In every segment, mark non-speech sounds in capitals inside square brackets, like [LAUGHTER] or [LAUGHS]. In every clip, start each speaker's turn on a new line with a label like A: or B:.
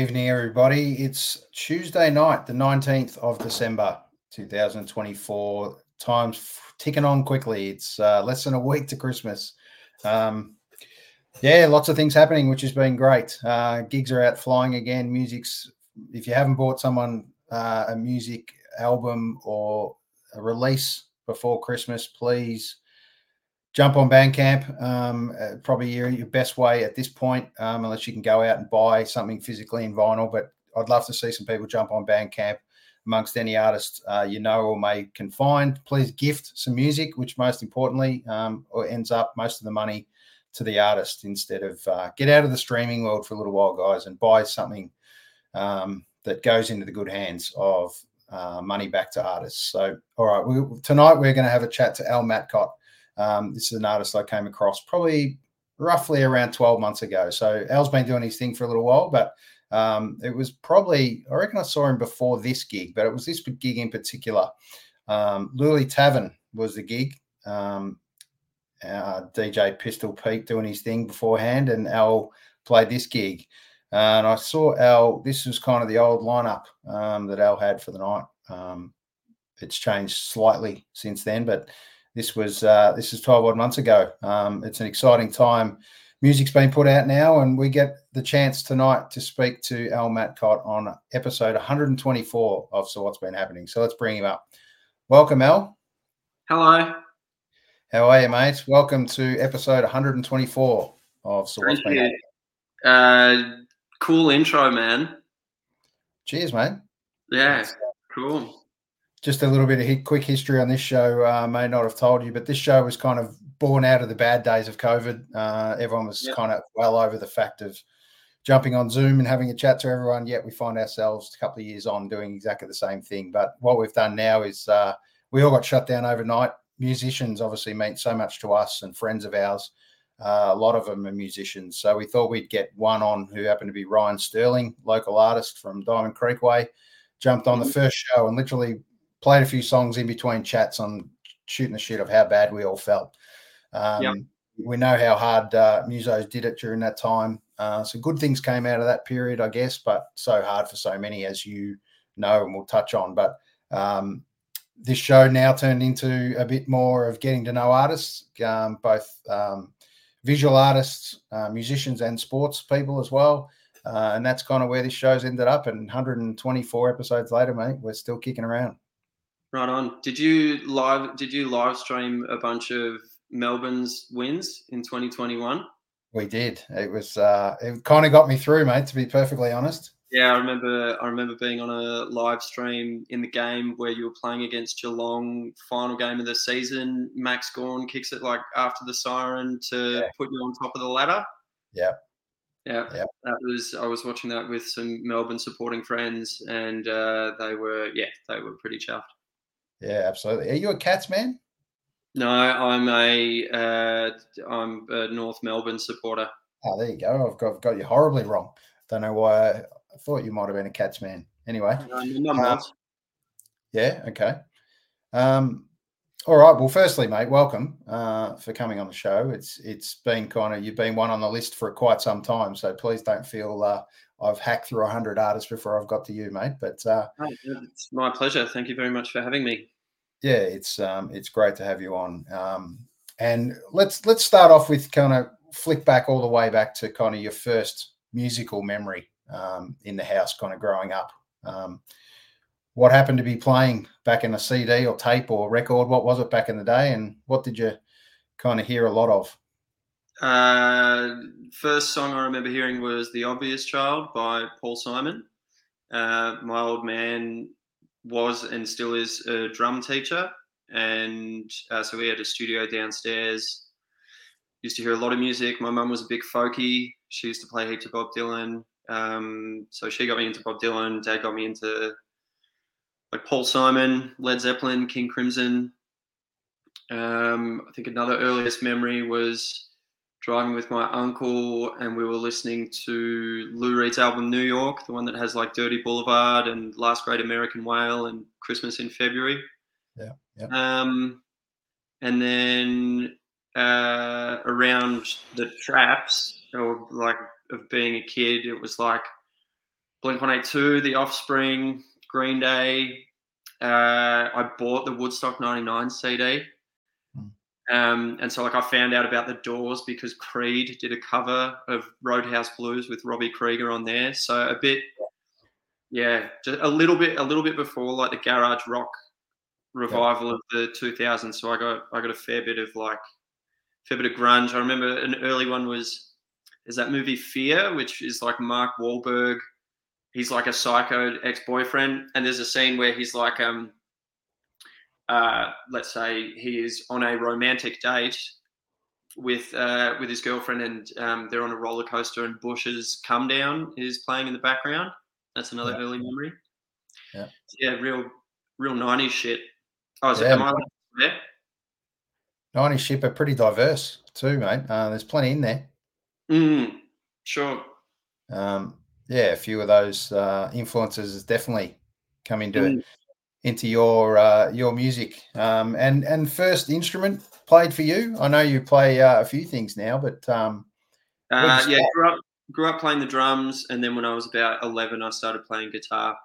A: Evening, everybody. It's Tuesday night, the 19th of December, 2024. Time's ticking on quickly. It's uh, less than a week to Christmas. Um, yeah, lots of things happening, which has been great. Uh, gigs are out flying again. Music's, if you haven't bought someone uh, a music album or a release before Christmas, please jump on Bandcamp. Um, uh, probably your, your, best way at this point, um, unless you can go out and buy something physically in vinyl. But I'd love to see some people jump on Bandcamp amongst any artists uh, you know or may can find. Please gift some music, which most importantly um, ends up most of the money to the artist instead of uh, get out of the streaming world for a little while, guys, and buy something um, that goes into the good hands of uh, money back to artists. So, all right, we, tonight we're going to have a chat to Al Matcott. Um, this is an artist I came across probably roughly around 12 months ago. So Al's been doing his thing for a little while, but um, it was probably, I reckon I saw him before this gig, but it was this gig in particular. Um, Lulie Tavern was the gig. Um, uh, DJ Pistol Pete doing his thing beforehand, and Al played this gig. and I saw Al, this was kind of the old lineup um, that Al had for the night. Um, it's changed slightly since then, but this was uh, this is 12 odd months ago. Um, it's an exciting time. Music's been put out now, and we get the chance tonight to speak to Al Matcott on episode 124 of So What's Been Happening. So let's bring him up. Welcome, Al.
B: Hello.
A: How are you, mate? Welcome to episode 124 of So What's Been Happening.
B: Uh, cool intro, man.
A: Cheers, mate.
B: Yeah, cool
A: just a little bit of quick history on this show. Uh, may not have told you, but this show was kind of born out of the bad days of COVID. Uh, everyone was yep. kind of well over the fact of jumping on Zoom and having a chat to everyone. Yet we find ourselves a couple of years on doing exactly the same thing. But what we've done now is uh, we all got shut down overnight. Musicians obviously mean so much to us and friends of ours. Uh, a lot of them are musicians. So we thought we'd get one on who happened to be Ryan Sterling, local artist from Diamond Creek Way. Jumped on the mm-hmm. first show and literally played a few songs in between chats on shooting the shit of how bad we all felt. Um, yep. We know how hard uh, Musos did it during that time. Uh, so good things came out of that period, I guess, but so hard for so many, as you know, and we'll touch on. But um, this show now turned into a bit more of getting to know artists, um, both um, visual artists, uh, musicians, and sports people as well. Uh, and that's kind of where this show's ended up. And 124 episodes later, mate, we're still kicking around.
B: Right on. Did you live? Did you live stream a bunch of Melbourne's wins in 2021?
A: We did. It was. Uh, it kind of got me through, mate. To be perfectly honest.
B: Yeah, I remember. I remember being on a live stream in the game where you were playing against Geelong, final game of the season. Max Gawn kicks it like after the siren to yeah. put you on top of the ladder.
A: Yeah.
B: Yeah, yep. that was. I was watching that with some Melbourne supporting friends, and uh, they were, yeah, they were pretty chuffed.
A: Yeah, absolutely. Are you a Cats man?
B: No, I'm a uh, I'm a North Melbourne supporter.
A: Oh, there you go. I've got, I've got you horribly wrong. Don't know why. I, thought you might have been a Cats man. Anyway.
B: No, um,
A: yeah. Okay. Um, all right. Well, firstly, mate, welcome uh, for coming on the show. It's it's been kind of you've been one on the list for quite some time, so please don't feel uh, I've hacked through hundred artists before I've got to you, mate. But uh,
B: oh, it's my pleasure. Thank you very much for having me.
A: Yeah, it's um, it's great to have you on. Um, and let's let's start off with kind of flick back all the way back to kind of your first musical memory um, in the house, kind of growing up. Um, what happened to be playing back in a CD or tape or record? What was it back in the day, and what did you kind of hear a lot of?
B: Uh, first song I remember hearing was "The Obvious Child" by Paul Simon. Uh, my old man was and still is a drum teacher, and uh, so we had a studio downstairs. Used to hear a lot of music. My mum was a big folkie. She used to play heaps of Bob Dylan. Um, so she got me into Bob Dylan. Dad got me into like Paul Simon, Led Zeppelin, King Crimson. Um, I think another earliest memory was driving with my uncle and we were listening to Lou Reed's album New York, the one that has like Dirty Boulevard and Last Great American Whale and Christmas in February.
A: Yeah. yeah.
B: Um, and then uh, around the traps or like of being a kid, it was like Blink One Eight Two, The Offspring, Green Day. Uh, I bought the Woodstock '99 CD. Um, and so like I found out about the Doors because Creed did a cover of Roadhouse Blues with Robbie Krieger on there. So a bit, yeah, just a little bit, a little bit before like the garage rock revival of the 2000s. So I got I got a fair bit of like fair bit of grunge. I remember an early one was is that movie Fear, which is like Mark Wahlberg. He's like a psycho ex-boyfriend, and there's a scene where he's like, um, uh, let's say he is on a romantic date with uh, with his girlfriend, and um, they're on a roller coaster, and Bush's "Come Down" is playing in the background. That's another
A: Yeah.
B: early memory.
A: Yeah.
B: yeah, real, real '90s shit. Oh, is it,
A: Yeah,
B: am I there?
A: 90 ship are pretty diverse too, mate. Uh, there's plenty in there.
B: Mm, sure.
A: Um, yeah, a few of those uh, influences definitely come into
B: Mm.
A: Into your uh, your music. Um, and and first instrument played for you. I know you play uh, a few things now, but um,
B: Uh, yeah, grew up grew up playing the drums, and then when I was about eleven, I started playing guitar.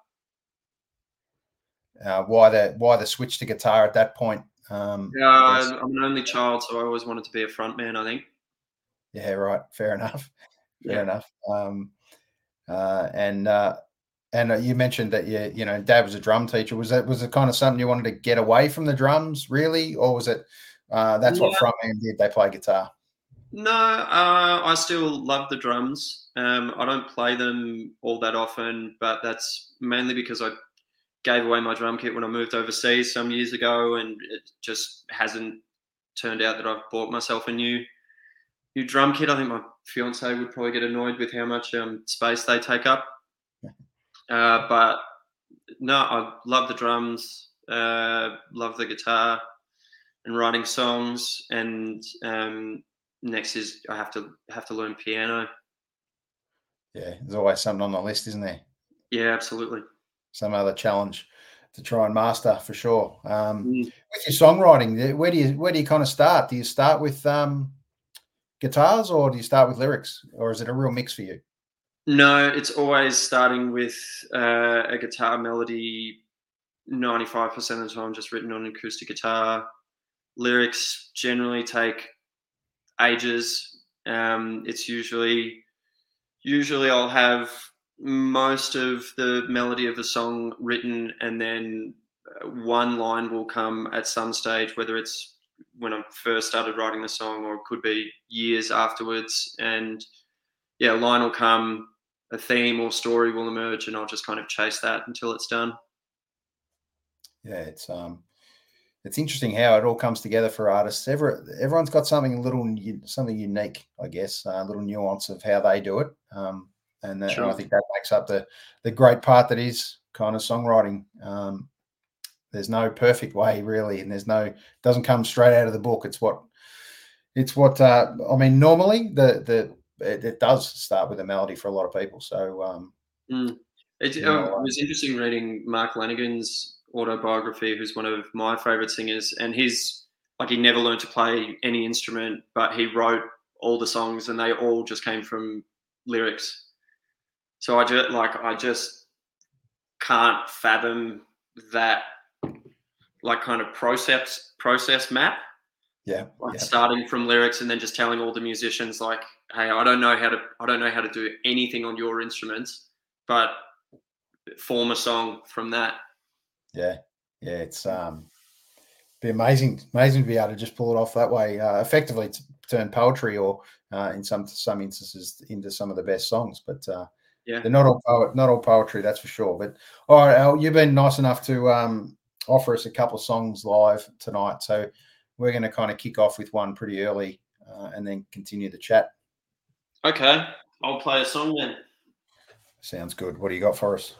A: uh, why the why the switch to guitar at that point? Um,
B: Yeah,
A: yes.
B: I'm an only child, so I always wanted to be a front man. I think.
A: Yeah, right. Fair enough. [LAUGHS] Fair
B: Yeah.
A: enough. Um, uh, and uh, and uh, you mentioned that you you know dad was a drum teacher. Was that was it kind of something you wanted to get away from the drums, really, or was it uh, that's what
B: Yeah.
A: frontman did? They play guitar.
B: No, uh, I still love the drums. Um, I don't play them all that often, but that's mainly because I gave away my drum kit when I moved overseas some years ago, and it just hasn't turned out that I've bought myself a new new drum kit. I think my fiance would probably get annoyed with how much um, space they take up. Uh, but no, I love the drums, uh, love the guitar, and writing songs. And um, next is I have to have to learn piano.
A: Yeah, there's always something on the list, isn't there?
B: Yeah, absolutely.
A: Some other challenge to try and master for sure. Um,
B: Mm.
A: with your songwriting, eh, where do you where do you kind of start? Do you start with um, guitars or do you start with lyrics, or is it a real mix for you?
B: No, it's always starting with uh, a guitar melody. Ninety-five percent of the time, just written on acoustic guitar. Lyrics generally take ages. Um, it's usually usually I'll have most of the melody of the song written, and then uh, one line will come at some stage, whether it's when I first started writing the song or it could be years afterwards. And yeah, a line will come, a theme or story will emerge, and I'll just kind of chase that until it's done.
A: Yeah, it's um, it's interesting how it all comes together for artists. Every, everyone's got something a little something unique, I guess, a little nuance of how they do it. Um, and, that, and I think that makes up the the great part that is kind of songwriting. Um, there's no perfect way really, and there's no doesn't come straight out of the book. It's what it's what uh, I mean. Normally, the the it, it does start with a melody for a lot of people. So um,
B: It,
A: You know,
B: uh,
A: uh,
B: was interesting reading Mark Lanegan's autobiography, who's one of my favorite singers, and he's like he never learned to play any instrument, but he wrote all the songs, and they all just came from lyrics. So I just like I just can't fathom that like kind of process process map
A: yeah,
B: like
A: yeah.
B: starting from lyrics and then just telling all the musicians like hey i don't know how to i don't know how to do anything on your instruments but form a song from that
A: Yeah, yeah, it's um, be amazing, amazing to be able to just pull it off that way, uh, effectively to turn poetry or uh, in some some instances into some of the best songs. But uh,
B: Yeah.
A: they're not all poet, not all poetry, that's for sure. But all right, Al, you've been nice enough to um, offer us a couple of songs live tonight, so we're going to kind of kick off with one pretty early uh, and then continue the chat.
B: okay i'll play a song then
A: Sounds good. What do you got for us?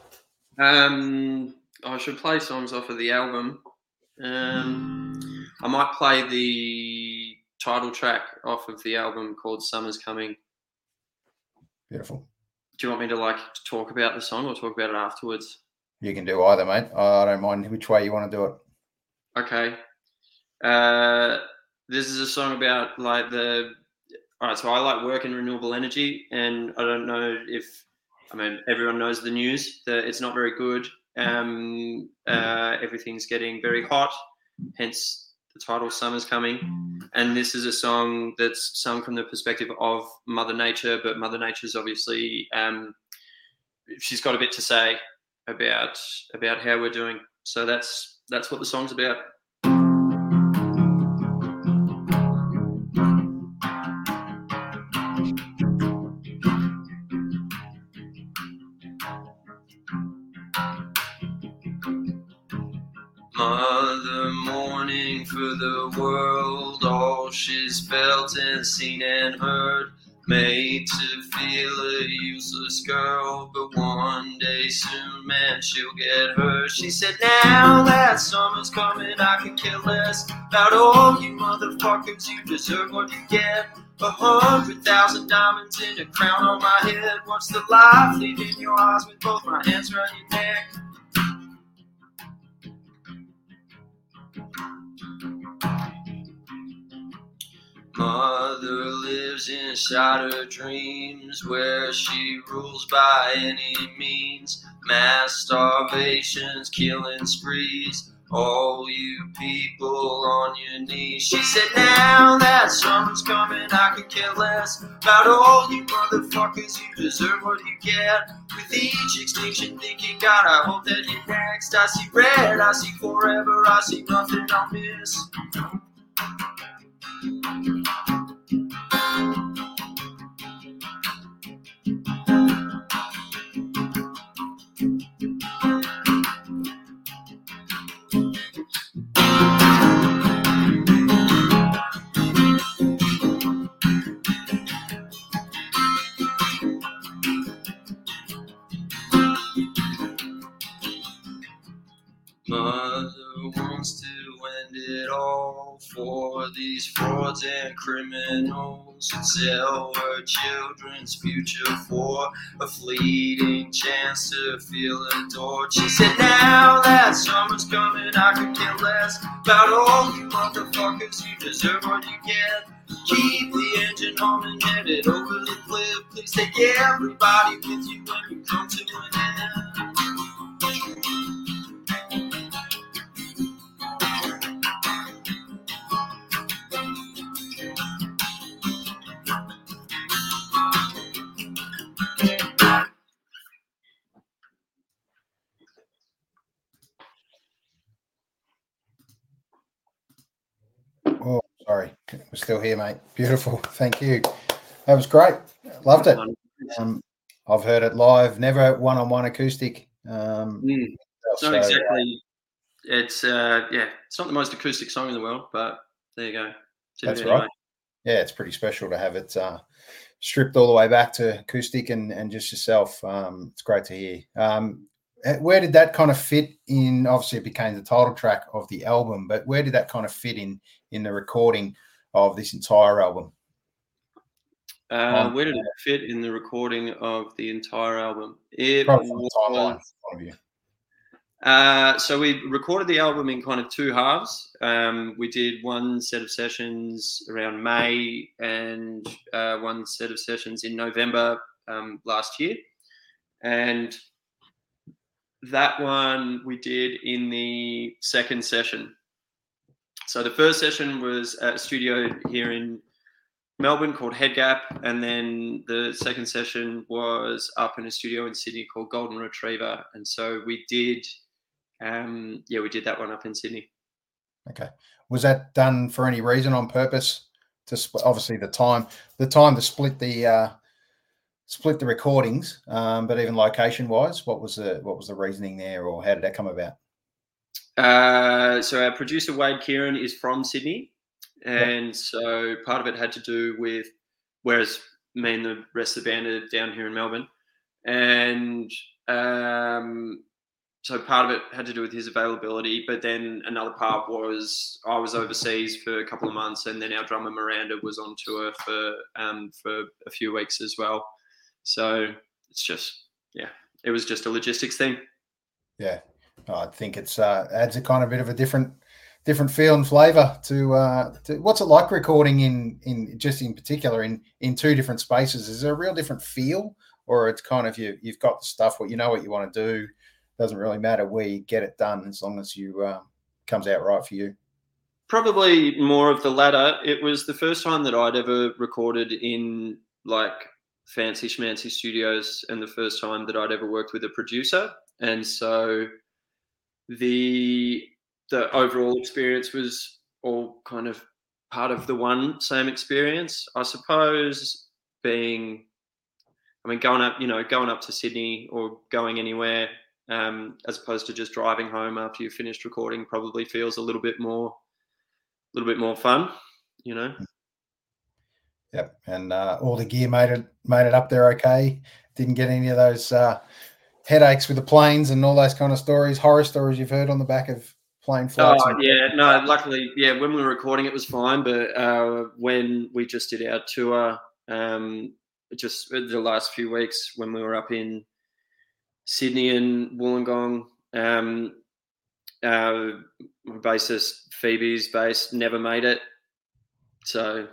B: um i should play songs off of the album um i might play the title track off of the album called summer's coming
A: Beautiful.
B: do you want me to like talk about the song or talk about it afterwards
A: You can do either, mate. I don't mind which way you want to do it.
B: Okay. Uh, this is a song about like the. All right, so I like work in renewable energy, and I don't know if I mean, everyone knows the news that it's not very good. Um, uh, everything's getting very hot, hence the title "Summer's Coming." And this is a song that's sung from the perspective of Mother Nature, but Mother Nature's obviously um, she's got a bit to say about about how we're doing. So that's that's what the song's about. Seen and heard made to feel a useless girl, but one day soon, man, she'll get hurt. She said, Now that summer's coming, I can care less about all you motherfuckers. You deserve what you get. A hundred thousand diamonds in a crown on my head. What's the life leave in your eyes with both my hands around your neck? Mother lives inside her dreams where she rules by any means. Mass starvations, killing sprees. All you people on your knees. She said, Now that summer's coming, I could care less about all you motherfuckers. You deserve what you get. With each extinction, thinking, God, I hope that you're next. I see red, I see forever, I see nothing I'll miss. For these frauds and criminals sell our children's future for a fleeting chance to feel adored. She said, Now that summer's coming, I could care less about all you motherfuckers. You deserve what you get. Keep the engine humming, headed over the cliff. Please take everybody with you when you come to an end.
A: We're still here, mate. Beautiful. Thank you. That was great. Loved it. Um, I've heard it live, never one on one acoustic. Um,
B: Mm. It's not
A: so,
B: exactly. It's uh, yeah, it's not the most acoustic song in the world, but there you go.
A: That's
B: anyway.
A: right. yeah, it's pretty special to have it uh, stripped all the way back to acoustic and, and just yourself. Um, it's great to hear. Um, eh, where did that kind of fit in? Obviously, it became the title track of the album, but where did that kind of fit in in the recording of this entire album?
B: Uh, where did it fit in the recording of the entire album? It
A: Probably the timeline
B: was, uh, so we recorded the album in kind of two halves. Um, we did one set of sessions around May and uh, one set of sessions in November um, last year, and that one we did in the second session. So the first session was at a studio here in Melbourne called Head Gap, and then the second session was up in a studio in Sydney called Golden Retriever. And so we did, um, yeah, we did that one up in Sydney.
A: Okay. Was that done for any reason on purpose? To sp- obviously the time, the time to split the uh, split the recordings, um, but even location wise, what was the what was the reasoning there, or how did that come about?
B: Uh, so our producer Wade Keighran is from Sydney, and so part of it had to do with, whereas me and the rest of the band are down here in Melbourne, and um, so part of it had to do with his availability, but then another part was I was overseas for a couple of months, and then our drummer Miranda was on tour for um, for a few weeks as well. So it's just yeah, it was just a logistics thing.
A: Yeah, I think it's uh, adds a kind of bit of a different different feel and flavor to, uh, to what's it like recording in in just in particular in in two different spaces. Is there a real different feel or it's kind of you you've got the stuff what you know what you want to do. Doesn't really matter where you get it done as long as you uh, comes out right for you.
B: Probably more of the latter. It was the first time that I'd ever recorded in like fancy schmancy studios, and the first time that I'd ever worked with a producer, and so the the overall experience was all kind of part of the one same experience. I suppose being, I mean, going up, you know, going up to Sydney or going anywhere, um, as opposed to just driving home after you've finished recording, probably feels a little bit more, a little bit more fun, you know.
A: Yep, and uh, all the gear made it made it up there okay. Didn't get any of those uh, headaches with the planes and all those kind of stories, horror stories you've heard on the back of plane flights.
B: Oh yeah, no. Luckily, yeah. When we were recording, it was fine. But uh, when we just did our tour, um, just the last few weeks when we were up in Sydney and Wollongong, um, uh, bassist Phoebe's bass never made it, so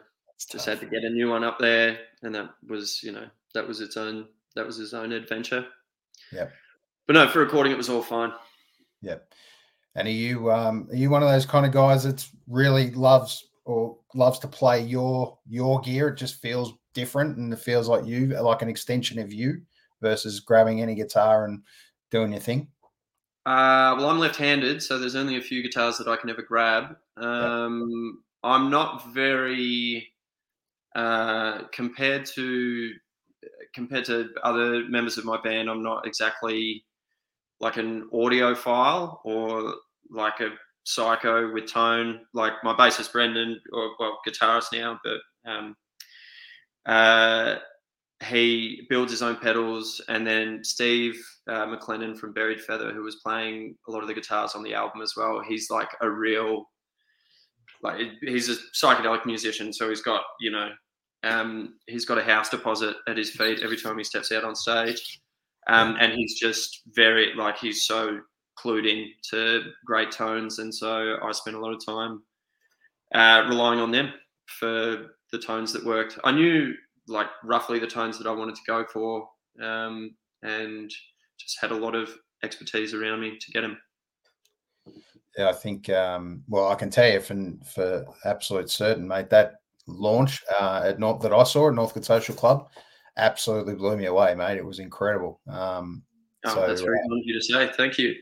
B: just had to get a new one up there, and that was you know that was its own that was his own adventure.
A: Yeah.
B: But no, for recording it was all fine.
A: Yeah. And are you um are you one of those kind of guys that really loves or loves to play your your gear? It just feels different and it feels like you like an extension of you versus grabbing any guitar and doing your thing.
B: Uh, well, I'm left-handed, so there's only a few guitars that I can ever grab. Um. I'm not very uh, compared to compared to other members of my band. I'm not exactly like an audiophile or like a psycho with tone, like my bassist Brendan, or well, guitarist now, but um, uh, he builds his own pedals, and then Steve uh, McLennan from Buried Feather, who was playing a lot of the guitars on the album as well. He's like a real, like he's a psychedelic musician, so he's got you know, um, he's got a house deposit at his feet every time he steps out on stage. Um, and he's just very like he's so clued in to great tones, and so I spent a lot of time uh, relying on them for the tones that worked. I knew like roughly the tones that I wanted to go for, um, and just had a lot of expertise around me to get them.
A: Yeah, I think. Um, well, I can tell you for for absolute certain, mate. That launch uh, at North that I saw at Northcote Social Club absolutely blew me away, mate. It was incredible. Um,
B: oh, so, that's very uh, kind of you to say. Thank you.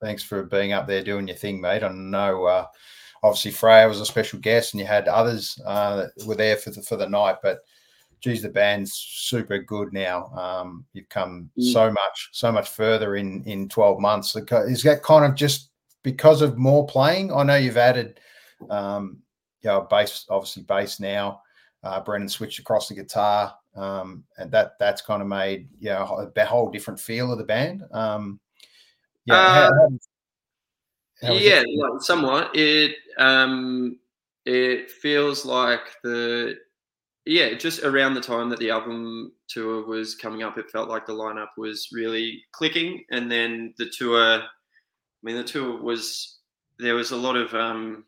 A: Thanks for being up there doing your thing, mate. I know, uh, obviously, Freya was a special guest, and you had others uh, that were there for the for the night. But geez, the band's super good now. Um, you've come mm. so much, so much further in in twelve months. Is that kind of just because of more playing? I know you've added, um, you know, bass, obviously bass now. Uh, Brendan switched across the guitar um, and that that's kind of made yeah a whole different feel of the band. Um,
B: yeah, uh, how, how yeah, like somewhat. It um, it feels like the yeah, just around the time that the album tour was coming up, it felt like the lineup was really clicking, and then the tour. I mean, the tour was there was a lot of um,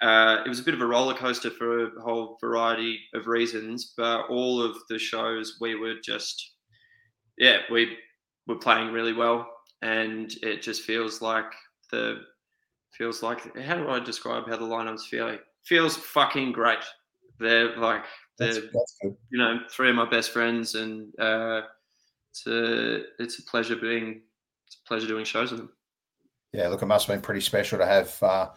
B: uh, it was a bit of a roller coaster for a whole variety of reasons, but all of the shows we were just, yeah, we were playing really well, and it just feels like the feels like how do I describe how the lineup's feeling? Feels fucking great. They're like they're that's, that's you know three of my best friends, and uh, it's a it's a pleasure being it's a pleasure doing shows with them.
A: Yeah, look, it must have been pretty special to have. Uh,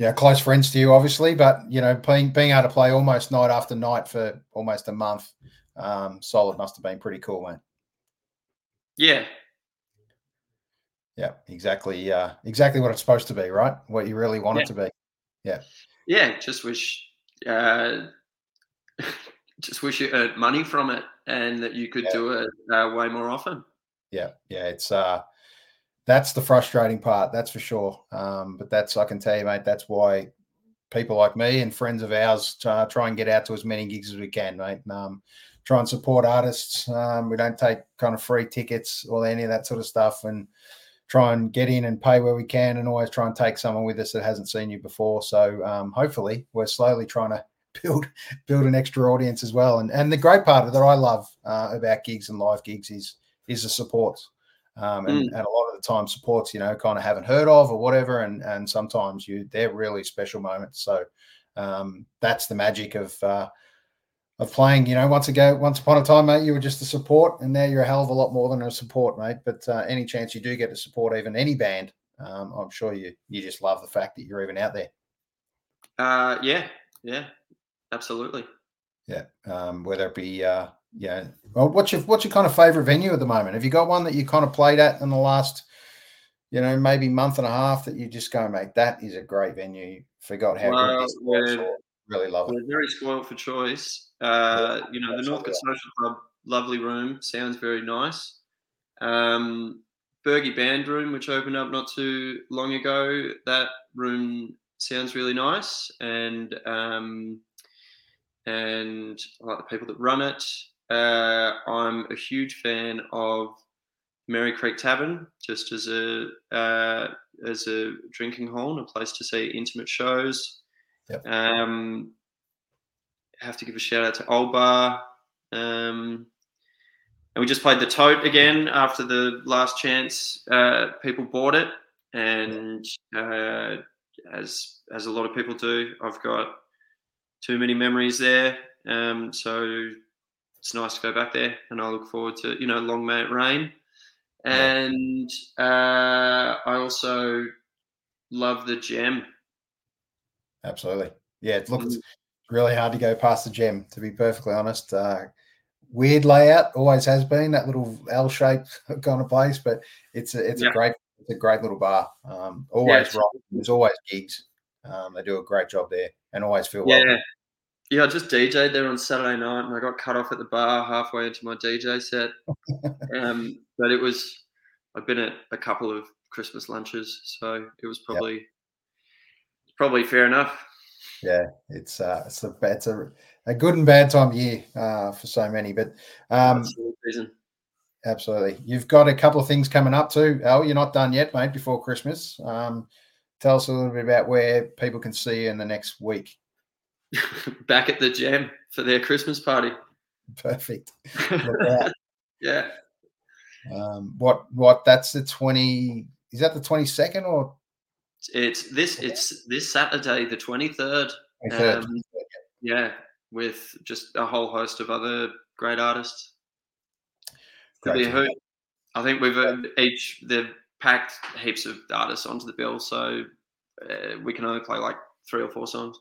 A: yeah, close friends to you, obviously, but you know, being being able to play almost night after night for almost a month, um, solid must have been pretty cool, man.
B: Yeah.
A: Yeah, exactly. Uh, exactly what it's supposed to be, right? What you really want yeah. it to be. Yeah.
B: Yeah, just wish, uh, [LAUGHS] just wish you earned money from it, and that you could yeah. do it uh, way more often.
A: Yeah, yeah, it's uh, that's the frustrating part. That's for sure. Um, but that's I can tell you, mate. That's why people like me and friends of ours uh, try and get out to as many gigs as we can, mate. Um, try and support artists. Um, we don't take kind of free tickets or any of that sort of stuff, and try and get in and pay where we can, and always try and take someone with us that hasn't seen you before. So um, hopefully, we're slowly trying to [LAUGHS] build build an extra audience as well. And and the great part that I love uh, about gigs and live gigs is is the support. Um, and, mm. and, a lot of the time supports you know kind of haven't heard of or whatever and and sometimes you they're really special moments. So um, that's the magic of uh, of playing you know once ago once upon a time mate you were just a support and now you're a hell of a lot more than a support mate. But uh, any chance you do get to support even any band um, i'm sure you you just love the fact that you're even out there.
B: Uh, yeah yeah absolutely.
A: Yeah um, whether it be uh, yeah. Well, what's your what's your kind of favorite venue at the moment? Have you got one that you kind of played at in the last, you know, maybe month and a half that you just go, mate, that is a great venue. Forgot how well, good really love
B: it. We're very spoiled for choice. Uh, you know, the Northcote Social Club, lovely room, sounds very nice. Um, Bergy Band Room, which opened up not too long ago, that room sounds really nice, and um, and I like the people that run it. Uh, I'm a huge fan of Merri Creek Tavern, just as a uh, as a drinking hall and a place to see intimate shows. Yep. Um, have to give a shout out to Old Bar. Um, and we just played the Tote again after the last chance. Uh, people bought it, and uh, as as a lot of people do, I've got too many memories there. Um, so it's nice to go back there, and I look forward to you know long may it rain. And uh, I also love the gem.
A: Absolutely, yeah. It looks mm. really hard to go past the gem. To be perfectly honest, uh, weird layout always has been that little L-shaped [LAUGHS] kind of place, but it's a it's yeah. a great it's a great little bar. Um, always yeah, right. There's always gigs. Um, they do a great job there, and always feel
B: yeah. Welcome. Yeah, I just DJed there on Saturday night, and I got cut off at the bar halfway into my DJ set. [LAUGHS] um, but it was, I've been at a couple of Christmas lunches, so it was probably, yep. probably fair enough.
A: Yeah, it's uh, it's a it's a, a good and bad time of year uh, for so many, but um, absolutely, you've got a couple of things coming up too. Oh, you're not done yet, mate. Before Christmas, um, tell us a little bit about where people can see you in the next week. [LAUGHS]
B: back at the gym for their Christmas party.
A: Perfect. [LAUGHS]
B: yeah.
A: Um, what what that's the 20 is that the 22nd or
B: it's this it's this Saturday the 23rd. 23rd. Um, yeah, with just a whole host of other great artists. Great I think we've uh, each they've packed heaps of artists onto the bill, so uh, we can only play like three or four songs.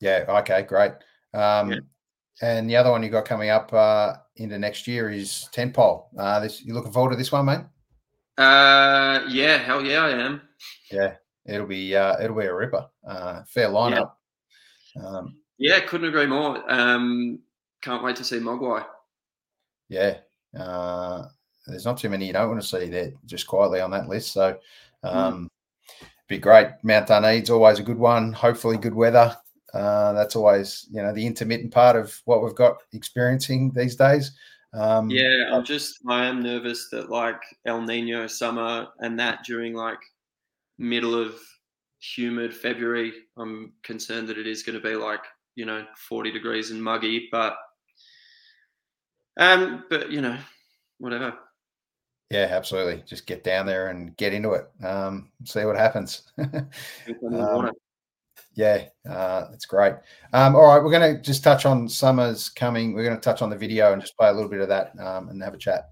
A: Yeah. Okay. Great. Um, yeah. And the other one you got coming up uh, into next year is Tentpole. Uh, this you looking forward to this one, mate?
B: Uh, yeah, hell yeah, I am.
A: Yeah, it'll be uh, it'll be a ripper. Uh, fair lineup.
B: Yeah. Um, yeah, couldn't agree more. Um, can't wait to see Mogwai.
A: Yeah, uh, there's not too many you don't want to see there just quietly on that list. So, hmm. um, mm. be great. Mount Duneed's always a good one. Hopefully, good weather. Uh, that's always, you know, the intermittent part of what we've got experiencing these days.
B: Um, yeah, I'm just, I am nervous that like El Nino summer and that during like middle of humid February, I'm concerned that it is going to be like, you know, 40 degrees and muggy, but, um, but you know, whatever.
A: Yeah, absolutely. Just get down there and get into it. Um, see what happens. [LAUGHS] um, yeah, uh, that's great. Um, all right, we're going to just touch on summer's coming. We're going to touch on the video and just play a little bit of that um, and have a chat.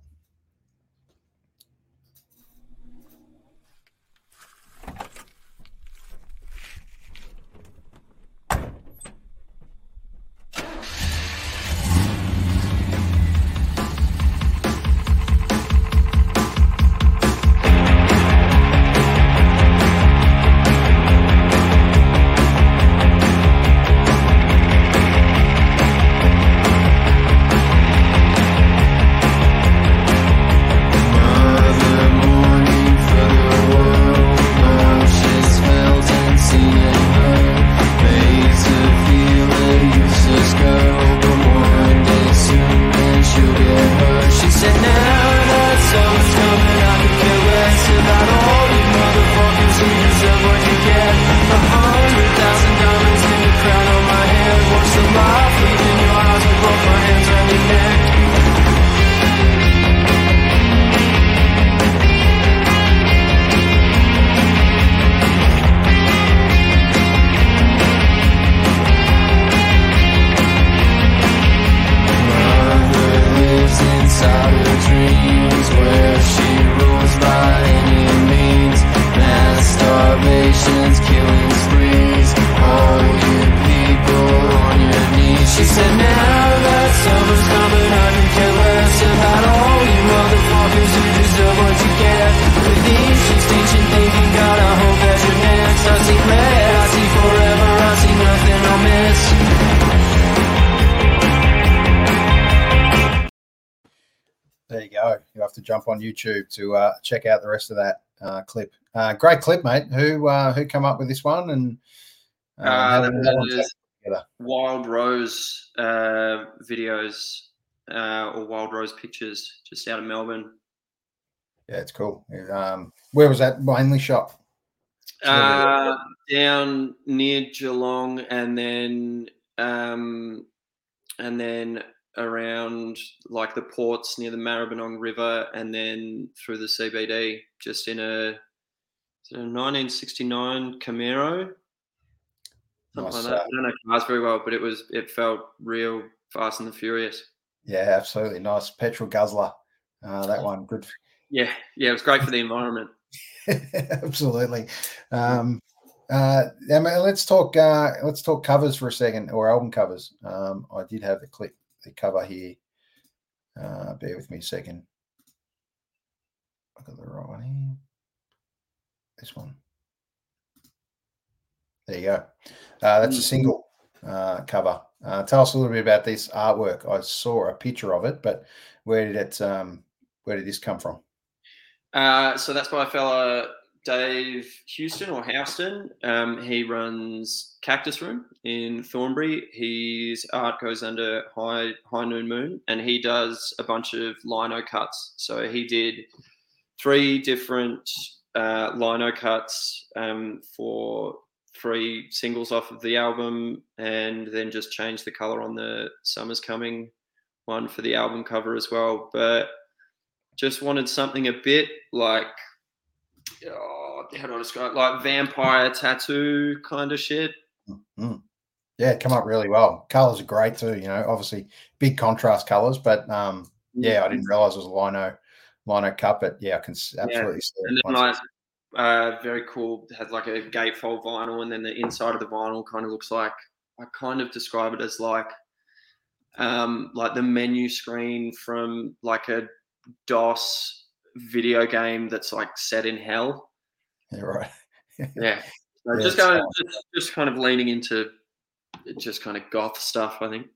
A: Jump on YouTube to uh, check out the rest of that uh, clip. Uh, great clip, mate. Who uh, who come up with this one and uh,
B: Uh,
A: how
B: that
A: did that one
B: was? Wild Rose uh, videos uh, or Wild Rose pictures just out of Melbourne.
A: Yeah, it's cool. Um, where was that mainly shot?
B: Uh, down near Geelong, and then um, and then around like the ports near the Maribyrnong River, and then through the CBD, just in a, a 1969 Camaro. Something
A: Nice,
B: like that.
A: uh,
B: I don't know cars very well, but it was it felt real Fast and the Furious.
A: Yeah, absolutely nice petrol guzzler. Uh, that one, good.
B: Yeah, yeah, it was great for the environment. [LAUGHS]
A: absolutely. Um, uh, let's talk. Uh, let's talk covers for a second, or album covers. Um, I did have the clip, the cover here. Uh, bear with me a second. I got the right one here. This one. There you go. Uh, that's a
B: Mm.
A: single uh, cover. Uh, tell us a little bit about this artwork. I saw a picture of it, but where did it? Um, where did this come from?
B: Uh, so that's by a fella, Dave Houston or Houston. Um, he runs Cactus Room in Thornbury. His art goes under High High Noon Moon, and he does a bunch of lino cuts. So he did three different uh, lino cuts um, for three singles off of the album, and then just changed the color on the Summer's Coming one for the album cover as well. But just wanted something a bit like oh, how do I describe it? like vampire tattoo kind of shit.
A: Mm. Yeah, come up really well. Colors are great too. You know, obviously big contrast colors, but um, yeah, I didn't realize it was a lino lino cup, but yeah, I can absolutely see it.
B: And then uh, very cool, had like a gatefold vinyl, and then the inside of the vinyl kind of looks like I kind of describe it as like um, like the menu screen from like a DOS video game that's like set in hell.
A: Yeah, right. [LAUGHS]
B: Yeah. So
A: Yeah,
B: just kind of just, just kind of leaning into just kind of goth stuff, I think.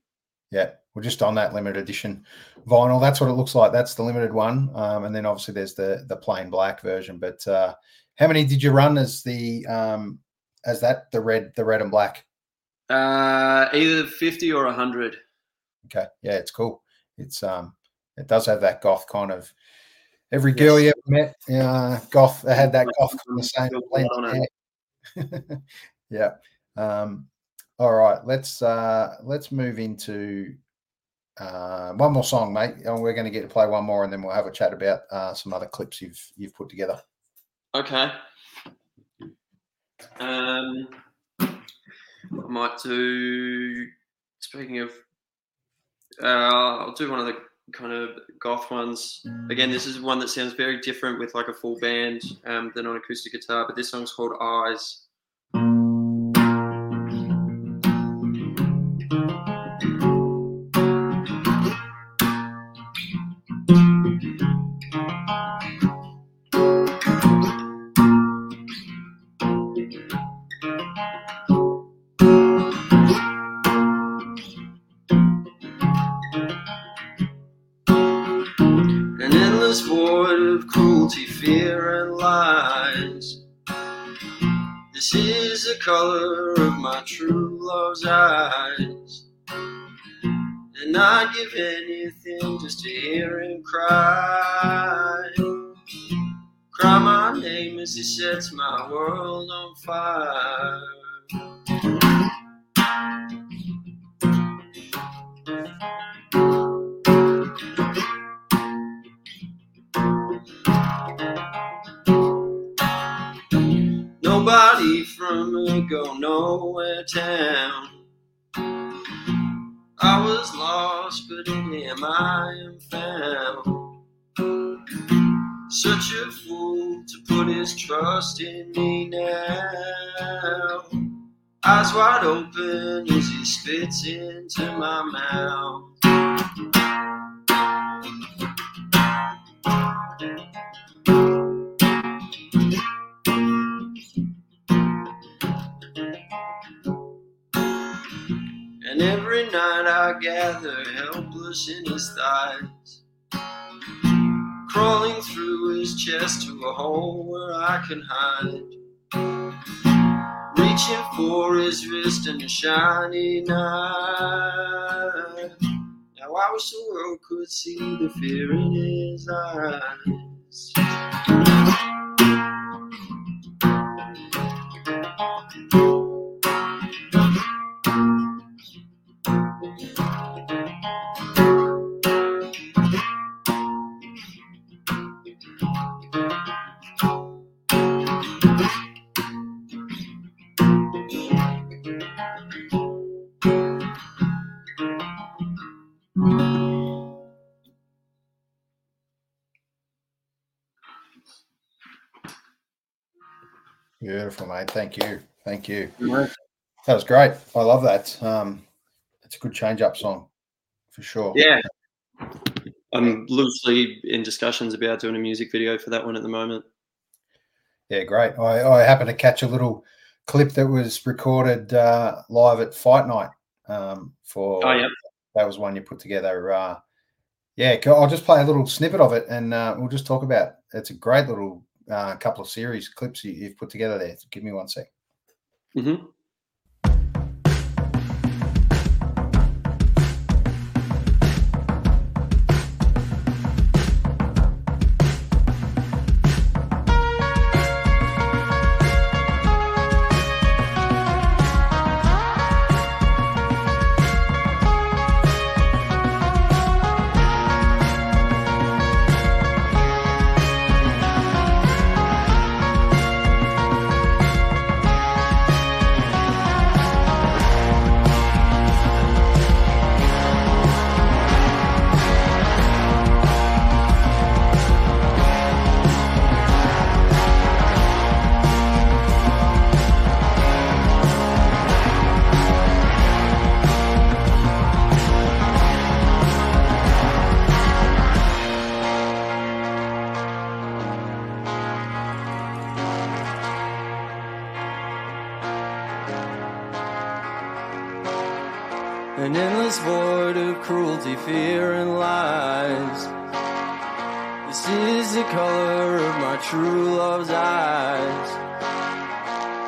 A: Yeah, we're just on that limited edition vinyl. That's what it looks like. That's the limited one, um, and then obviously there's the the plain black version. But uh, how many did you run as the um, as that the red the red and black?
B: Uh, either 50 or 100.
A: Okay, yeah, it's cool. It's um, it does have that goth kind of. Every girl you ever met, uh, goth, had that goth kind of same
B: Feel
A: blend. Yeah. yeah. Um, all right, let's uh, let's move into uh, one more song, mate. And we're going to get to play one more, and then we'll have a chat about uh, some other clips you've you've put together.
B: Okay. Um, I might do. Speaking of, uh, I'll do one of the kind of goth ones. Again, this is one that sounds very different with like a full band um, than on acoustic guitar. But this song's called Eyes. An endless void of cruelty, fear, and lies. This is the color of my true love's eyes. And I'd give anything just to hear him cry. Cry my name as he sets my world on fire. From a go nowhere town. I was lost, but in him I am found. Such a fool to put his trust in me now. Eyes wide open as he spits into my mouth. And every night I gather helpless in his thighs. Crawling through his chest to a hole where I can hide. Reaching for his wrist in a shiny night. Now I wish the world could see the fear in his eyes.
A: Beautiful, mate. Thank you. Thank you. That was great. I love that. Um, it's a good change up song for sure.
B: Yeah. I'm loosely in discussions about doing a music video for that one at the moment.
A: Yeah, great. I, I happened to catch a little clip that was recorded uh, live at Fight Night um, for.
B: Oh, yeah.
A: That was one you put together. Uh, yeah, I'll just play a little snippet of it and uh, we'll just talk about. It. It's a great little uh, couple of series clips you, have put together there. Give me one sec.
B: Mm-hmm.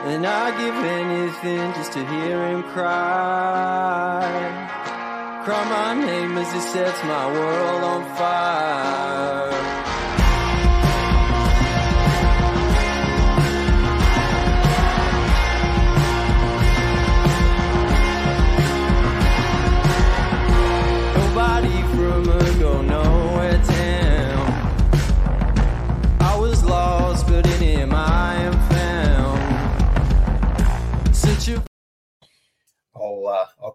C: And I'd give anything just to hear him cry. Cry my name as he sets my world on fire.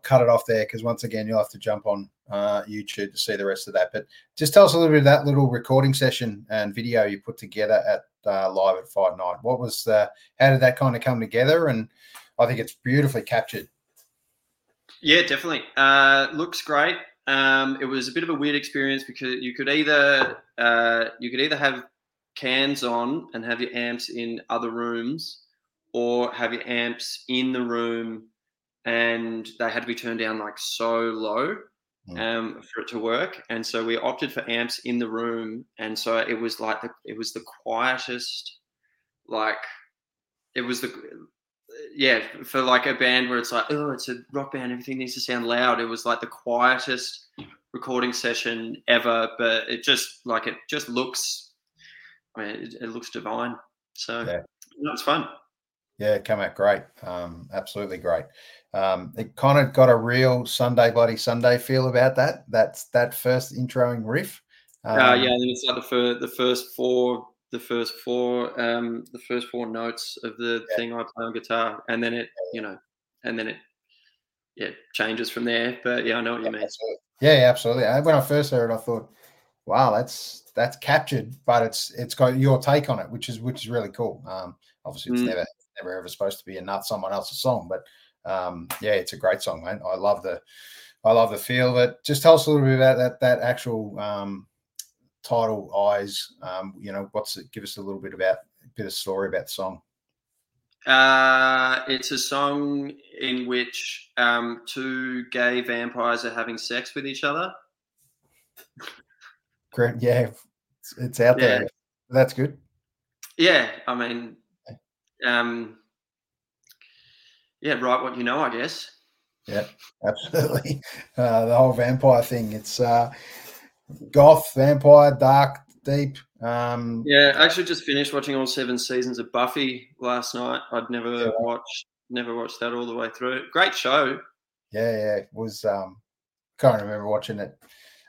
A: Cut it off there because once again you'll have to jump on uh, YouTube to see the rest of that. But just tell us a little bit of that little recording session and video you put together at uh, live at Fight Night. What was the? How did that kind of come together? And I think it's beautifully captured.
B: Yeah, definitely. Uh, looks great. Um, it was a bit of a weird experience because you could either uh, you could either have cans on and have your amps in other rooms, or have your amps in the room and they had to be turned down like so low
A: Mm.
B: um, for it to work. And so we opted for amps in the room, and so it was like the it was the quietest, like it was the yeah for like a band where it's like oh it's a rock band everything needs to sound loud. It was like the quietest recording session ever, but it just like it just looks. I mean, it, it looks divine. So
A: Yeah.
B: no, it's fun.
A: Yeah, it came out great. Um, absolutely great. Um, it kind of got a real Sunday Bloody Sunday feel about that. That's that first introing riff.
B: uh,
A: Um,
B: yeah, I think it's like the first, the first four, the first four, um, the first four notes of the
A: Yeah.
B: thing I play on guitar, and then it, you know, and then it, yeah, changes from there. But yeah, I know what you mean.
A: Absolutely. Yeah, yeah, absolutely. When I first heard it, I thought, "Wow, that's that's captured," but it's it's got your take on it, which is which is really cool. Um, obviously, it's
B: Mm.
A: never never ever supposed to be a nut someone else's song, but um, yeah, it's a great song, man. I love the I love the feel of it. Just tell us a little bit about that that actual um, title, "Eyes." Um, you know, what's it? Give us a little bit about a bit of story about the song.
B: Uh, it's a song in which um, two gay vampires are having sex with each other.
A: Great, yeah. it's, it's out
B: Yeah.
A: there. That's good.
B: Yeah, I mean, um, yeah, write what you know, I guess.
A: Yeah, absolutely. [LAUGHS] Uh, the whole vampire thing. It's uh, goth, vampire, dark, deep. Um,
B: Yeah, I actually just finished watching all seven seasons of Buffy last night. I'd never
A: Yeah.
B: watched, never watched that all the way through. Great show.
A: yeah, yeah. It was um, can't remember watching it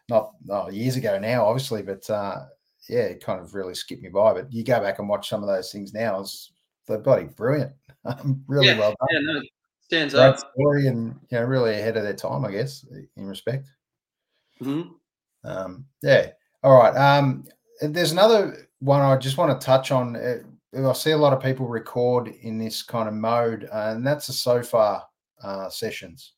A: not not years ago now, obviously, but uh, yeah, it kind of really skipped me by. But you go back and watch some of those things now, it's they're bloody brilliant. [LAUGHS] really
B: Yeah,
A: well done.
B: Yeah, no, stands
A: Great
B: up.
A: story and you know really ahead of their time, I guess, in respect.
B: Mhm.
A: Um, yeah. All right. Um, there's another one I just want to touch on. Uh, I see a lot of people record in this kind of mode, uh, and that's the Sofar uh, sessions.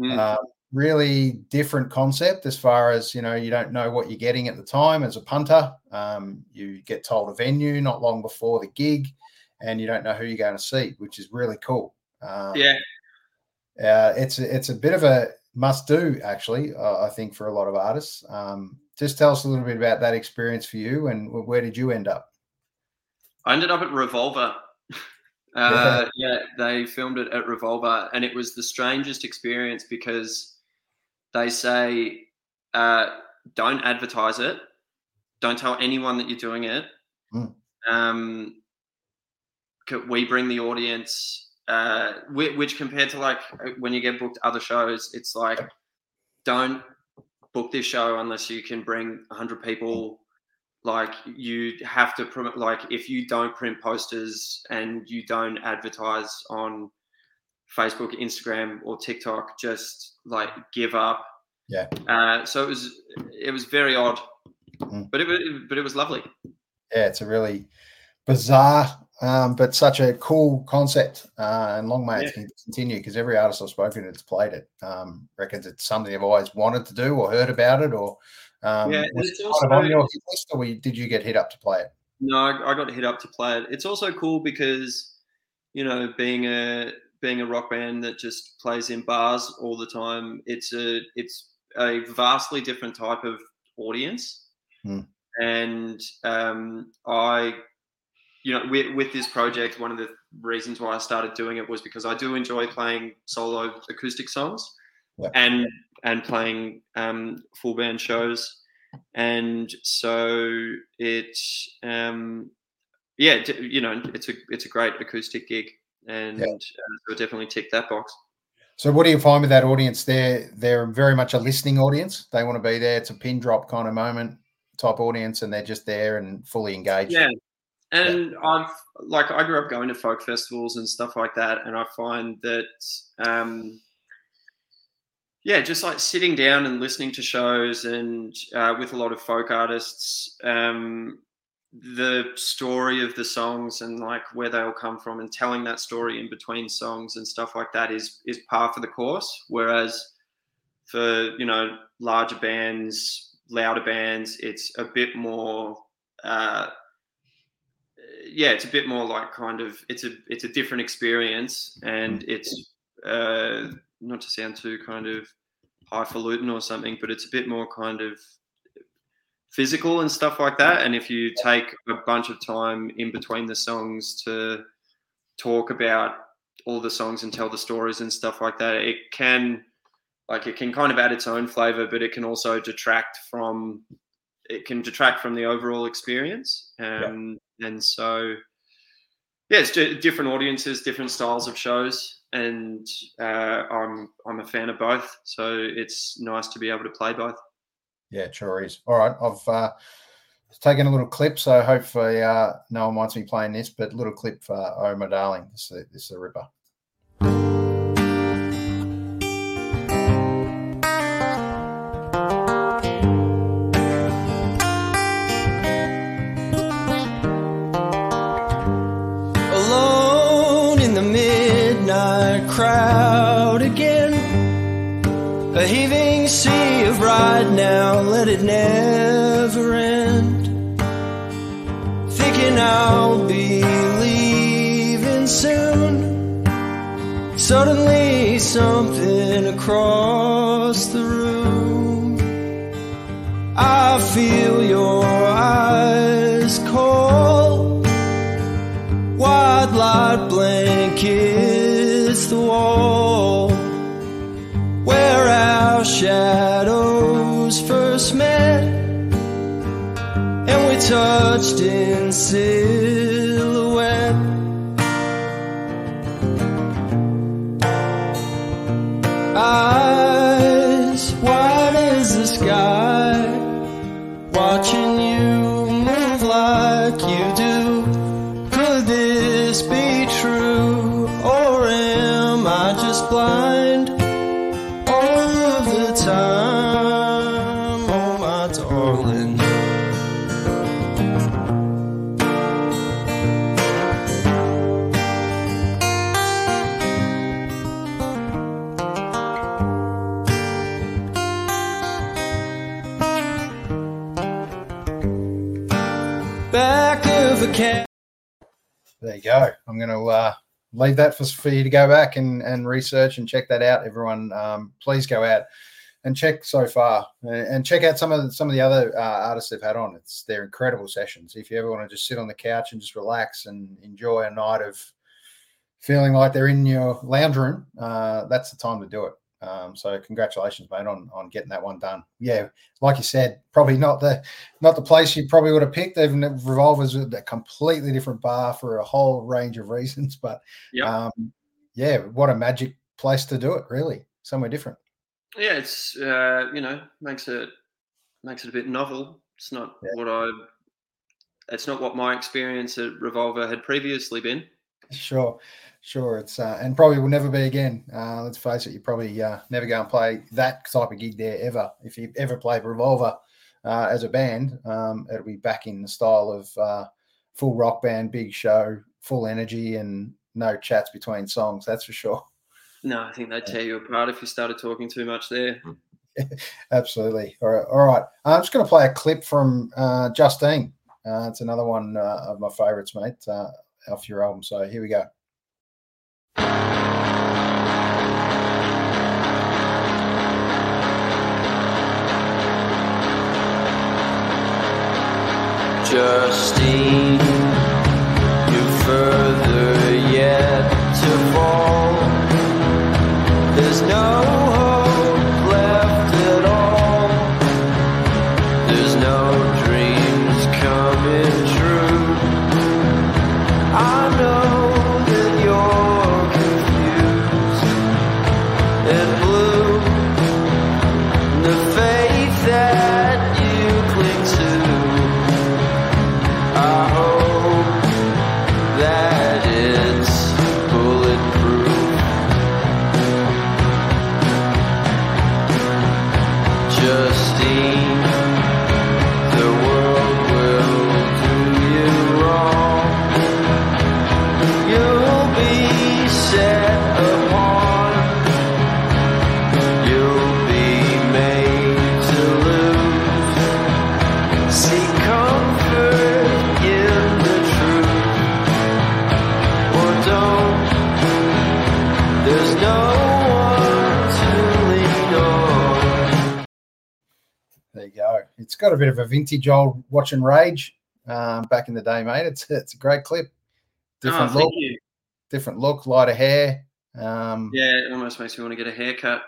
B: Mm.
A: Uh, really different concept as far as you know. You don't know what you're getting at the time as a punter. Um, you get told a venue not long before the gig, and you don't know who you're going to see, which is really cool. Um,
B: Yeah,
A: uh, it's a, it's a bit of a must do actually. Uh, I think for a lot of artists. Um, just tell us a little bit about that experience for you, and where did you end up?
B: I ended up at Revolver. [LAUGHS] Uh, yeah, they filmed it at Revolver, and it was the strangest experience because they say, uh, "Don't advertise it. Don't tell anyone that you're doing it.
A: Mm.
B: Um, we bring the audience." Uh, which compared to like uh, when you get booked other shows, it's like, don't book this show unless you can bring 100 people like you have to promote like if you don't print posters and you don't advertise on facebook instagram or tiktok just like give up
A: Yeah.
B: uh, so it was it was very odd
A: Mm.
B: but it but it was lovely
A: Yeah, it's a really bizarre, um, but such a cool concept. Uh, and long may it continue because every artist I've spoken to that's played it um, reckons it's something they've always wanted to do or heard about it. Or um,
B: Yeah,
A: was it of on your list, or did you get hit up to play it?
B: no I, I got hit up to play it it's also cool because you know being a being a rock band that just plays in bars all the time it's a it's a vastly different type of audience
A: Hmm.
B: and um, i you know with, with this project one of the reasons why i started doing it was because i do enjoy playing solo acoustic songs
A: Yeah.
B: and and playing um, full band shows and so it um yeah you know it's a it's a great acoustic gig and
A: Yeah.
B: uh, so it definitely ticked that box
A: So, what do you find with that audience? They're they're very much a listening audience. They want to be there. It's a pin drop kind of moment type audience, and they're just there and fully engaged.
B: yeah and i've like i grew up going to folk festivals and stuff like that and i find that um yeah just like sitting down and listening to shows and uh, with a lot of folk artists um the story of the songs and like where they all come from and telling that story in between songs and stuff like that is is par for the course. Whereas for you know larger bands louder bands it's a bit more uh yeah it's a bit more like kind of it's a it's a different experience and it's uh not to sound too kind of highfalutin or something but it's a bit more kind of physical and stuff like that. And if you take a bunch of time in between the songs to talk about all the songs and tell the stories and stuff like that it can like it can kind of add its own flavor but it can also detract from it can detract from the overall experience. Um, and so yeah it's different audiences different styles of shows and uh, i'm i'm a fan of both so it's nice to be able to play both
A: Yeah, sure is. All right, I've uh, taken a little clip, so hopefully uh, no one wants me playing this, but little clip for Oh My Darling. This is, this is a ripper.
C: Heaving sea of pride now, let it never end. Thinking I'll be leaving soon. Suddenly, something across the room.
B: I feel your eyes cold. White light blankets the wall shadows first met, and we touched in silhouette.
A: Go. I'm going to uh, leave that for, for you to go back and, and research and check that out. Everyone, um, please go out and check Sofar and, check out some of the, some of the other uh, artists they've had on. It's they're incredible sessions. If you ever want to just sit on the couch and just relax and enjoy a night of feeling like they're in your lounge room, uh, that's the time to do it. Um, so congratulations, mate, on on getting that one done. Yeah, like you said, probably not the not the place you probably would have picked. Even revolvers a completely different bar for a whole range of reasons. [LAUGHS] But
D: Yep.
A: um, yeah, what a magic place to do it. Really, somewhere different.
D: Yeah, it's uh, you know makes it makes it a bit novel. It's not
A: Yeah.
D: what I. It's not what my experience at Revolver had previously been.
A: Sure, sure. It's uh, and probably will never be again. Uh, let's face it, you probably uh, never go and play that type of gig there ever. If you ever played Revolver uh, as a band, um, it'll be back in the style of uh, full rock band, big show, full energy, and no chats between songs. That's for sure.
D: No, I think they'd tear you apart if you started talking too much there. [LAUGHS]
A: Absolutely. All right. All right. I'm just going to play a clip from uh, Justine. Uh, it's another one uh, of my favorites, mate, uh, off your album. So here we go.
B: Justine, you further yet to fall. There's no It's
A: got a bit of a vintage old watching rage um, back in the day, mate. It's it's a great clip. Different
D: oh,
A: look, different look, lighter hair. Um,
D: Yeah, it almost makes me want to get a haircut.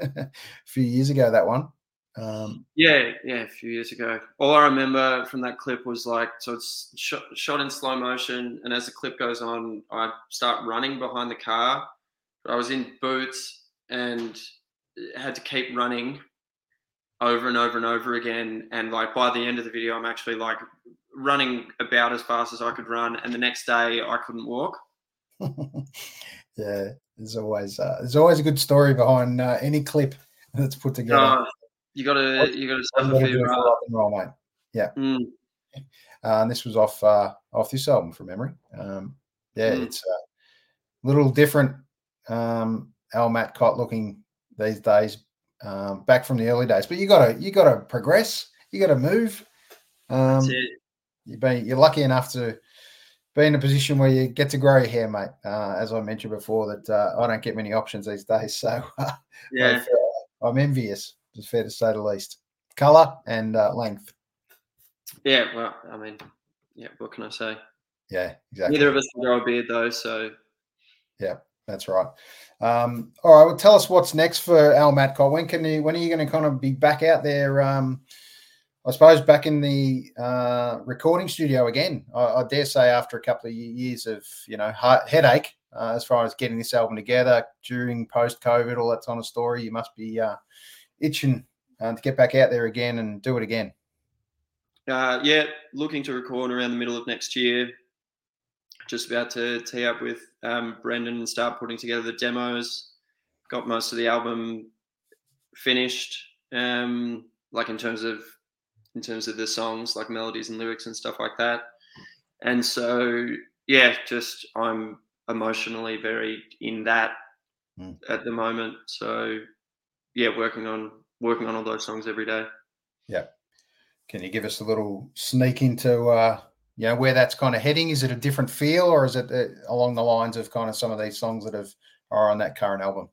A: a [LAUGHS] few years ago, that one. Um,
D: Yeah, yeah, a few years ago. All I remember from that clip was like, so it's shot, shot in slow motion, and as the clip goes on, I start running behind the car. But I was in boots and had to keep running over and over and over again. And like by the end of the video, I'm actually like running about as fast as I could run. And the next day, I couldn't walk. [LAUGHS]
A: yeah, there's always uh, there's always a good story behind uh, any clip that's put together.
D: Uh, you gotta, you gotta
A: What
D: suffer for your
A: rock and roll, mate.
D: Mm,
A: Uh, and this was off uh, off this album from memory. Um, yeah,
D: Mm.
A: it's a little different. Um, Al Matcott looking these days, um, back from the early days. But you gotta you gotta progress. You gotta move. Um,
D: that's it.
A: you be, you're lucky enough to be in a position where you get to grow your hair, mate. Uh, as I mentioned before, that uh, I don't get many options these days, [LAUGHS] so uh,
D: Yeah.
A: I'm envious. It's fair to say the least. color and uh, length.
B: Yeah, well, I mean, yeah, what can I say?
A: Yeah, exactly.
B: Neither of us can grow a beard though, so
A: yeah, that's right. Um, all right, well, tell us what's next for Al Matcott. When can you? When are you going to kind of be back out there? Um, I suppose back in the uh, recording studio again. I, I, dare say after a couple of years of you know heart, headache uh, as far as getting this album together during post COVID, all that kind of story, you must be uh, itching uh, to get back out there again and do it again.
B: Uh, yeah, looking to record around the middle of next year. Just about to tee up with um, Brendan and start putting together the demos. Got most of the album finished, um, like in terms of in terms of the songs, like melodies and lyrics and stuff like that. And so, yeah, just I'm emotionally very in that mm. at the moment. So, yeah, working on working on all those songs every day.
A: Yeah. Can you give us a little sneak into uh, you know where that's kind of heading? Is it a different feel, or is it uh, along the lines of kind of some of these songs that have are on that current album?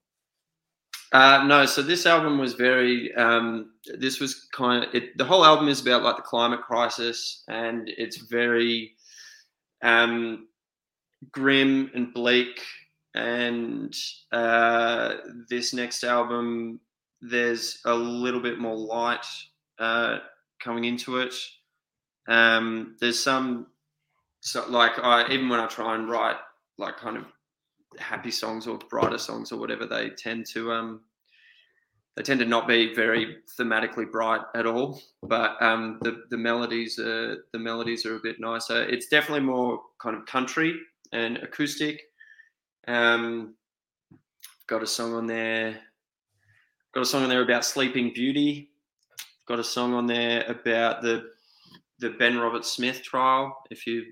B: Uh, no, so this album was very. Um, this was kind of it, the whole album is about like the climate crisis, and it's very um, grim and bleak. And uh, this next album, there's a little bit more light uh, coming into it. Um, there's some, so like I even when I try and write like kind of happy songs or brighter songs or whatever, they tend to um, they tend to not be very thematically bright at all. But um, the the melodies are the melodies are a bit nicer. It's definitely more kind of country and acoustic. Um, got a song on there. Got a song on there about Sleeping Beauty. Got a song on there about the the Ben Roberts-Smith trial. If you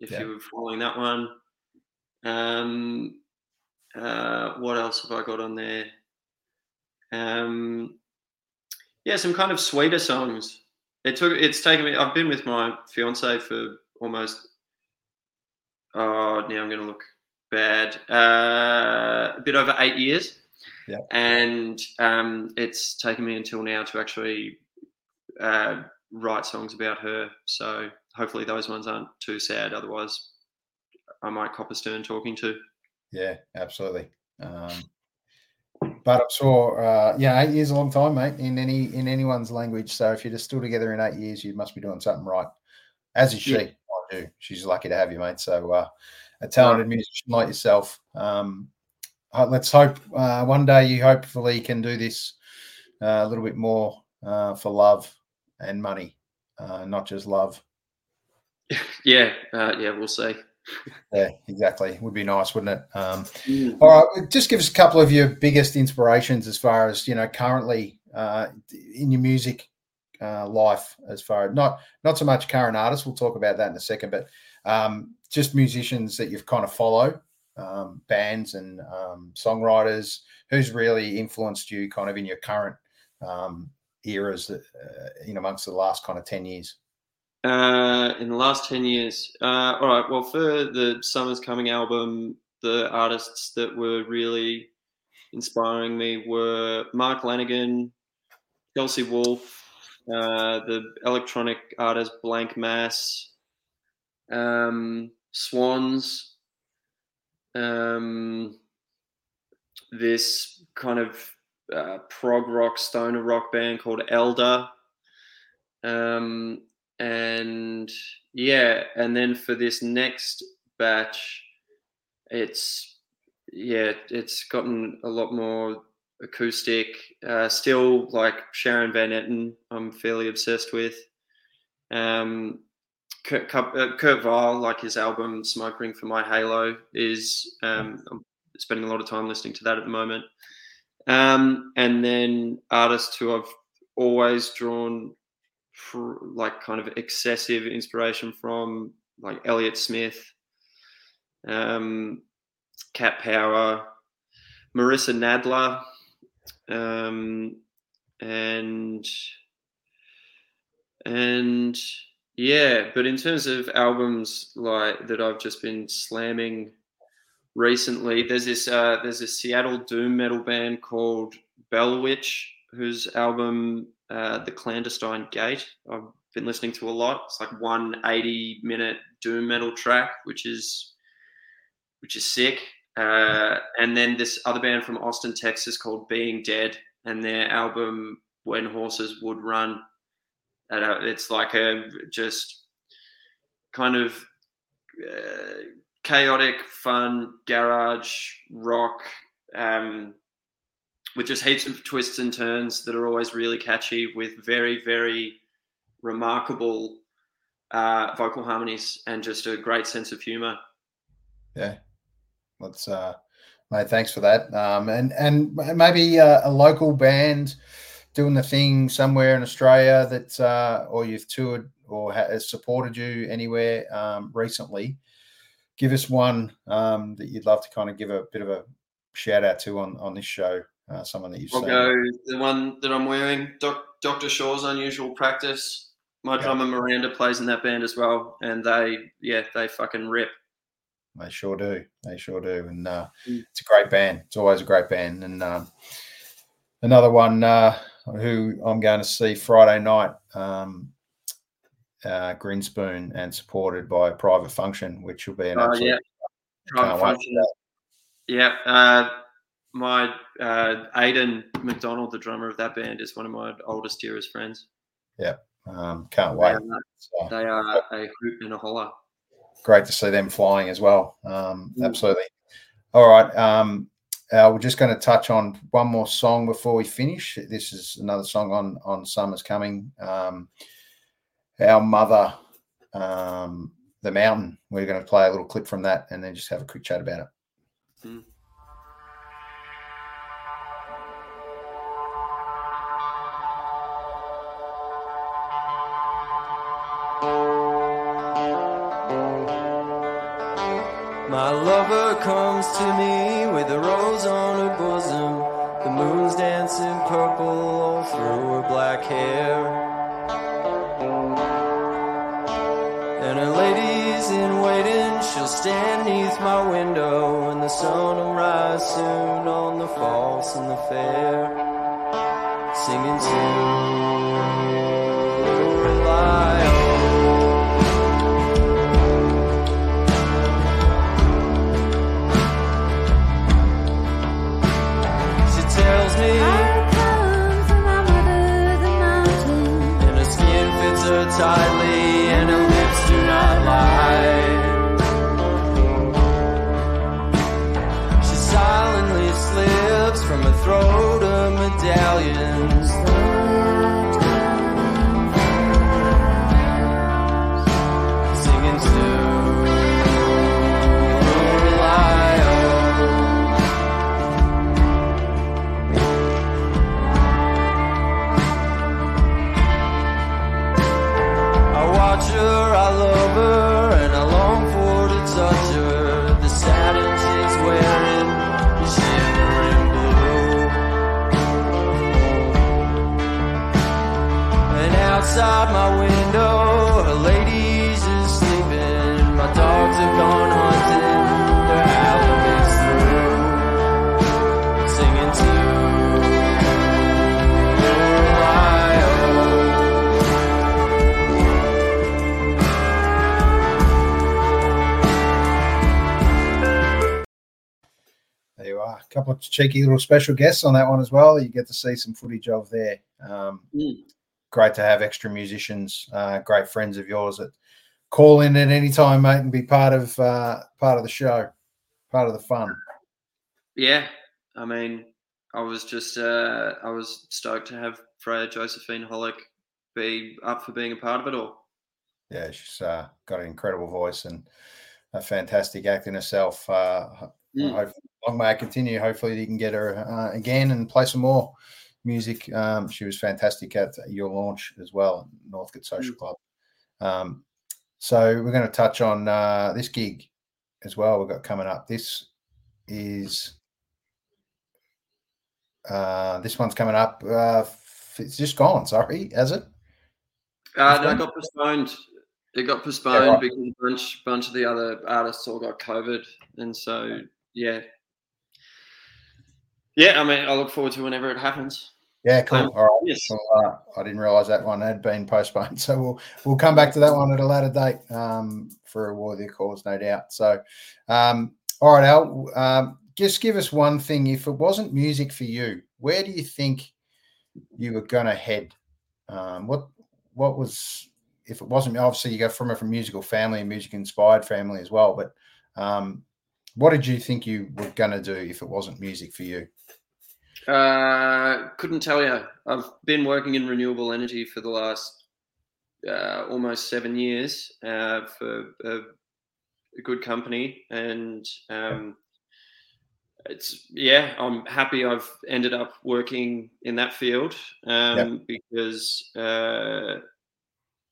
B: if yeah. you were following that one. Um, uh, what else have I got on there? Um, yeah, some kind of sweeter songs. It took. It's taken me. I've been with my fiance for almost. Oh, now I'm going to look bad. Uh, a bit over eight years.
A: Yeah.
B: And um, it's taken me until now to actually uh, write songs about her. So hopefully those ones aren't too sad. Otherwise, I might cop a stern talking to.
A: Yeah, absolutely. Um, but I'm sure, uh, yeah, eight years a long time, mate, in any in anyone's language. So if you're just still together in eight years, you must be doing something right. As is she. Yeah. I do. She's lucky to have you, mate. So uh, a talented musician like yourself. Um, let's hope uh, one day you hopefully can do this uh, a little bit more uh, for love and money, uh, not just love. [LAUGHS]
B: Yeah, uh, yeah, we'll see [LAUGHS]
A: yeah, exactly. Would be nice, wouldn't it? Um, mm. All right, just give us a couple of your biggest inspirations as far as you know currently uh, in your music uh, life. As far as not not so much current artists, we'll talk about that in a second, but um, just musicians that you've kind of followed, um, bands and um, songwriters. Who's really influenced you, kind of in your current um, eras, that, uh, in amongst the last kind of ten years?
B: Uh, in the last 10 years. Uh, all right. Well, for the Summer's Coming album, the artists that were really inspiring me were Mark Lanegan, Chelsea Wolfe, uh, the electronic artist Blanck Mass, um, Swans, um, this kind of uh, prog rock, stoner rock band called Elder. Um, and yeah, and then for this next batch, it's yeah, it's gotten a lot more acoustic. Uh, still like Sharon Van Etten, I'm fairly obsessed with. Um, Kurt, uh, Kurt Vile, like his album "Smoke Ring for My Halo," is um, I'm spending a lot of time listening to that at the moment. Um, and then artists who I've always drawn like kind of excessive inspiration from like Elliott Smith, um, Cat Power, Marissa Nadler, um, and and yeah. But in terms of albums like that, I've just been slamming recently. There's this uh, there's this Seattle doom metal band called Bell Witch, whose album uh, the Clandestine Gate. I've been listening to a lot. It's like one 80 minute doom metal track, which is which is sick. Uh, and then this other band from Austin, Texas, called Being Dead, and their album When Horses Would Run. Uh, it's like a just kind of uh, chaotic, fun garage rock um, with just heaps of twists and turns that are always really catchy, with very, very remarkable uh, vocal harmonies and just a great sense of humor.
A: Yeah, let's, uh, mate. Thanks for that. Um, and and maybe uh, a local band doing the thing somewhere in Australia that, uh, or you've toured or has supported you anywhere um, recently. Give us one um, that you'd love to kind of give a bit of a shout out to on on this show. Uh, someone that you've
B: I'll
A: seen.
B: go the one that I'm wearing, Doc, Dr. Sure's Unusual Practice. My
A: Yeah.
B: drummer Miranda plays in that band as well, and they, yeah, they fucking rip.
A: They sure do. They sure do. And uh,
B: Mm.
A: it's a great band. It's always a great band. And um, another one uh, who I'm going to see Friday night, um, uh, Grinspoon, and supported by Private Function, which will be an
B: Oh
A: absolute.
B: yeah, Private
A: Can't wait for
B: Function. Yeah, uh, my uh, Aidan McDonald, the drummer of that band, is one of my oldest, dearest friends. Yeah.
A: Um, can't
B: They
A: wait.
B: are,
A: So,
B: they are a hoot and a holler.
A: great to see them flying as well. Um,
B: Mm.
A: Absolutely. All right. Um, uh, we're just going to touch on one more song before we finish. This is another song on on Summer's Coming. Um, Our Mother, um, The Mountain. We're going to play a little clip from that and then just have a quick chat about it.
B: Mm.
C: My lover comes to me with a rose on her bosom. The moon's dancing purple all through her black hair. And her lady's in waiting, she'll stand neath my window, and the sun will rise soon on the false and the fair. Singing to A
A: couple of cheeky little special guests on that one as well. You get to see some footage of there. Um,
B: Mm.
A: Great to have extra musicians, uh, great friends of yours that call in at any time, mate, and be part of uh, part of the show, part of the fun.
B: Yeah, I mean, I was just, uh, I was stoked to have Freya Josephine Hollick be up for being a part of it all.
A: Yeah, she's uh, got an incredible voice and a fantastic act in herself. Uh,
B: Mm.
A: hope, long may it continue. Hopefully, you can get her uh, again and play some more music. Um, she was fantastic at your launch as well, Northcote Social
B: Mm.
A: Club. Um, so we're going to touch on uh, this gig as well. We've got coming up. This is uh, this one's coming up. Uh, it's just gone. Sorry, has it?
B: Uh,
A: Postponed?
B: that got postponed. It got postponed
A: right.
B: because a bunch, bunch of the other artists all got COVID, and so yeah, yeah. I mean, I look forward to whenever it happens.
A: Yeah, cool.
B: Um,
A: All right.
B: Yes.
A: Uh, I didn't realise that one had been postponed, [LAUGHS] so we'll we'll come back to that one at a later date um, for a worthy cause, no doubt. So, um, all right, Al, um, just give us one thing. If it wasn't music for you, where do you think you were going to head? Um, what what was if it wasn't obviously you go from a from musical family and music inspired family as well, but um, what did you think you were going to do if it wasn't music for you?
B: Uh, couldn't tell you. I've been working in renewable energy for the last uh, almost seven years uh, for a, a good company, and um, it's yeah, I'm happy I've ended up working in that field um, because uh,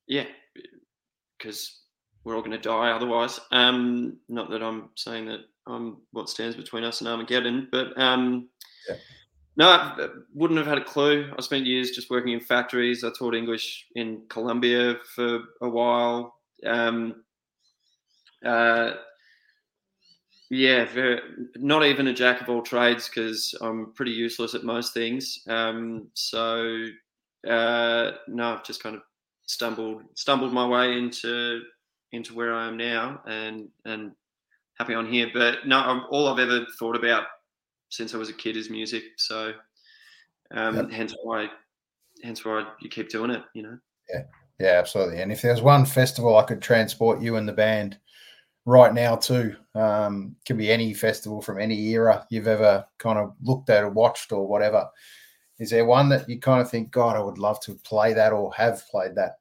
B: yeah, because we're all going to die otherwise. Um, not that I'm saying that I'm what stands between us and Armageddon, but um,
A: Yeah.
B: No, I wouldn't have had a clue. I spent years just working in factories. I taught English in Colombia for a while. Um, uh, yeah, very, not even a jack of all trades because I'm pretty useless at most things. Um, so uh, no, I've just kind of stumbled stumbled my way into into where I am now, and and happy on here. But no, all I've ever thought about since I was a kid is music. So um,
A: Yep.
B: hence why hence why you keep doing it. You know.
A: Yeah, Yeah, absolutely. And if there's one festival I could transport you and the band right now to, um, can be any festival from any era you've ever kind of looked at or watched or whatever. Is there one that you kind of think, God, I would love to play that or have played that?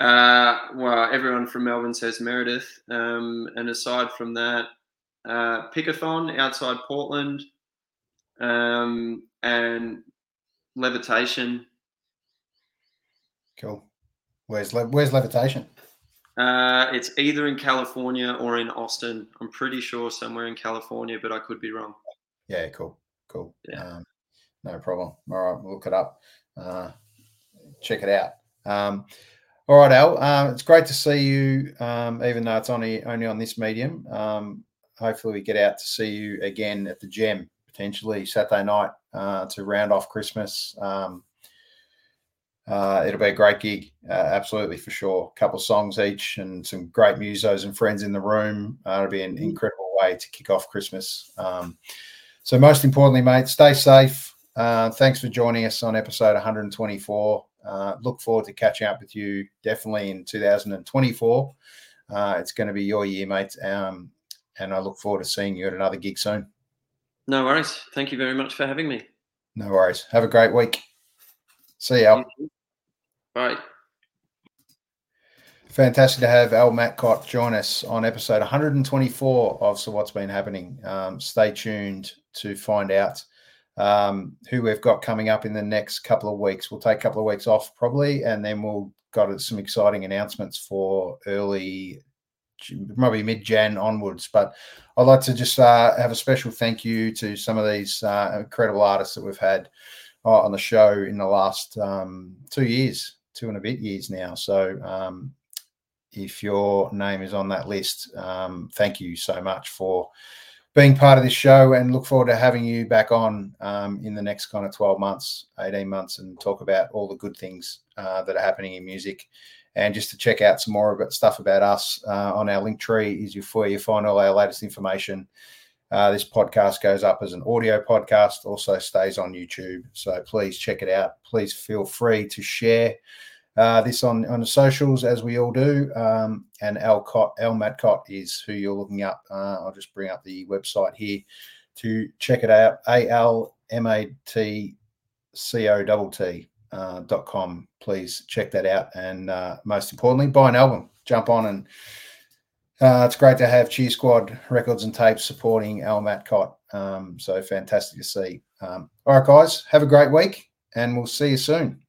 B: Uh, well, everyone from Melbourne says Meredith. Um, and aside from that, uh, Pickathon outside Portland um, and Levitation.
A: Cool. Where's Le- where's levitation?
B: Uh, it's either in California or in Austin. I'm pretty sure somewhere in California, but I could be wrong.
A: Yeah, cool, cool.
B: Yeah.
A: Um, no problem. All right, we'll look it up. Uh, check it out. Um, all right, Al. Um, it's great to see you, um, even though it's only only on this medium. Um, hopefully, we get out to see you again at the Gem potentially Saturday night uh, to round off Christmas. Um, uh, it'll be a great gig, uh, absolutely for sure. A couple of songs each and some great musos and friends in the room. Uh, it'll be an incredible way to kick off Christmas. Um, so, most importantly, mate, stay safe. Uh, thanks for joining us on episode 124. Uh, look forward to catching up with you definitely in 2024. Uh, it's going to be your year, mate. Um, and I look forward to seeing you at another gig soon.
B: No worries. Thank you very much for having me.
A: No worries. Have a great week. See you, Al.
B: Bye.
A: Fantastic to have Al Matcott join us on episode 124 of So What's Been Happening. Um, stay tuned to find out um, who we've got coming up in the next couple of weeks. We'll take a couple of weeks off probably, and then we'll got some exciting announcements for early, maybe mid Jan onwards. But I'd like to just uh, have a special thank you to some of these uh, incredible artists that we've had uh, on the show in the last um, two years, two and a bit years now. So um, if your name is on that list, um, thank you so much for being part of this show and look forward to having you back on um, in the next kind of 12 months, 18 months, and talk about all the good things uh, that are happening in music. And just to check out some more about stuff about us uh, on our Linktree is where you find all our latest information. Uh, this podcast goes up as an audio podcast, also stays on YouTube. So please check it out. Please feel free to share uh, this on on the socials as we all do. Um, and Al Cott, Al Matcott is who you're looking up. Uh, I'll just bring up the website here to check it out. A L M A T C O T T uh, com. Please check that out. And uh, most importantly, buy an album. Jump on and uh, it's great to have Cheer Squad records and tapes supporting Al Matcott. Um, so fantastic to see. Um, all right, guys, have a great week, and we'll see you soon.